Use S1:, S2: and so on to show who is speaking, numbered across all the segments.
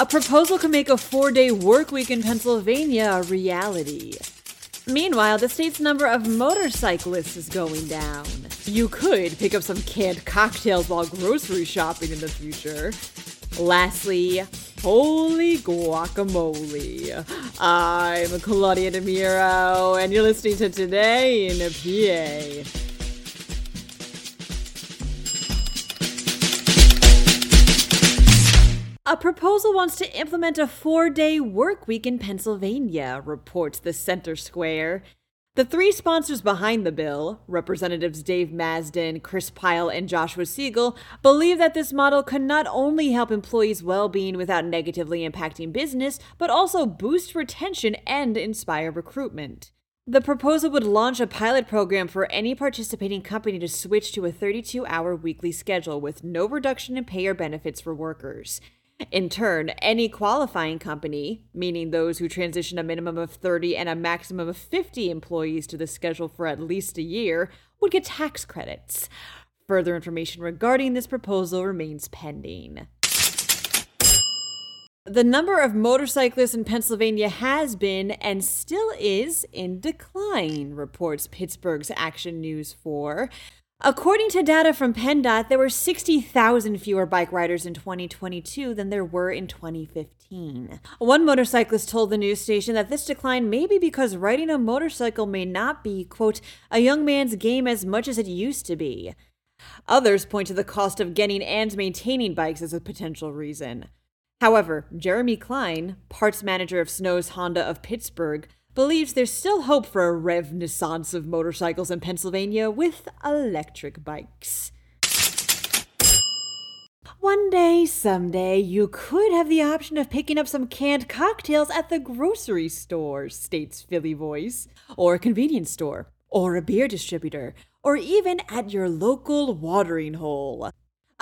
S1: A proposal could make a four day work week in Pennsylvania a reality. Meanwhile, the state's number of motorcyclists is going down. You could pick up some canned cocktails while grocery shopping in the future. Lastly, holy guacamole. I'm Claudia DeMiro, and you're listening to Today in PA. A proposal wants to implement a four day work week in Pennsylvania, reports the Center Square. The three sponsors behind the bill, Representatives Dave Madsen, Chris Pielli, and Joshua Siegel, believe that this model could not only help employees' well being without negatively impacting business, but also boost retention and inspire recruitment. The proposal would launch a pilot program for any participating company to switch to a 32 hour weekly schedule with no reduction in pay or benefits for workers. In turn, any qualifying company, meaning those who transition a minimum of 30 and a maximum of 50 employees to the schedule for at least a year, would get tax credits. Further information regarding this proposal remains pending. The number of motorcyclists in Pennsylvania has been and still is in decline, reports Pittsburgh's Action News 4. According to data from PennDOT, there were 60,000 fewer bike riders in 2022 than there were in 2015. One motorcyclist told the news station that this decline may be because riding a motorcycle may not be, quote, a young man's game as much as it used to be. Others point to the cost of getting and maintaining bikes as a potential reason. However, Jeremy Klein, parts manager of Snow's Honda of Pittsburgh, believes there's still hope for a renaissance of motorcycles in Pennsylvania with electric bikes. One day, someday, you could have the option of picking up some canned cocktails at the grocery store, states Philly Voice, or a convenience store, or a beer distributor, or even at your local watering hole.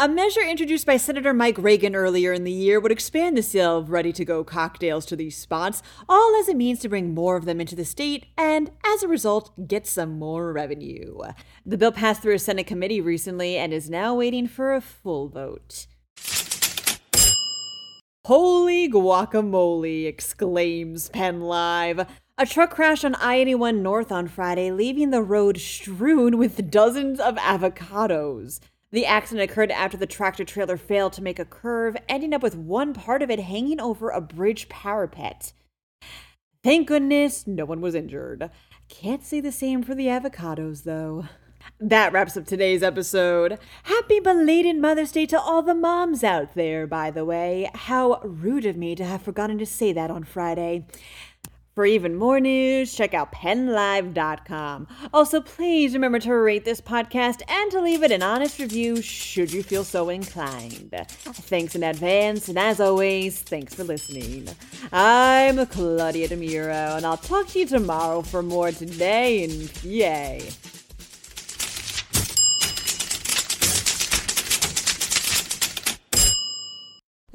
S1: A measure introduced by Senator Mike Regan earlier in the year would expand the sale of ready to go cocktails to these spots, all as a means to bring more of them into the state and, as a result, get some more revenue. The bill passed through a Senate committee recently and is now waiting for a full vote. Holy guacamole! exclaims Penn Live. A truck crashed on I 81 North on Friday, leaving the road strewn with dozens of avocados. The accident occurred after the tractor trailer failed to make a curve, ending up with one part of it hanging over a bridge parapet. Thank goodness no one was injured. Can't say the same for the avocados, though. That wraps up today's episode. Happy belated Mother's Day to all the moms out there, by the way. How rude of me to have forgotten to say that on Friday. For even more news, check out pennlive.com. Also, please remember to rate this podcast and to leave it an honest review should you feel so inclined. Thanks in advance, and as always, thanks for listening. I'm Claudia DeMiro, and I'll talk to you tomorrow for more Today in PA.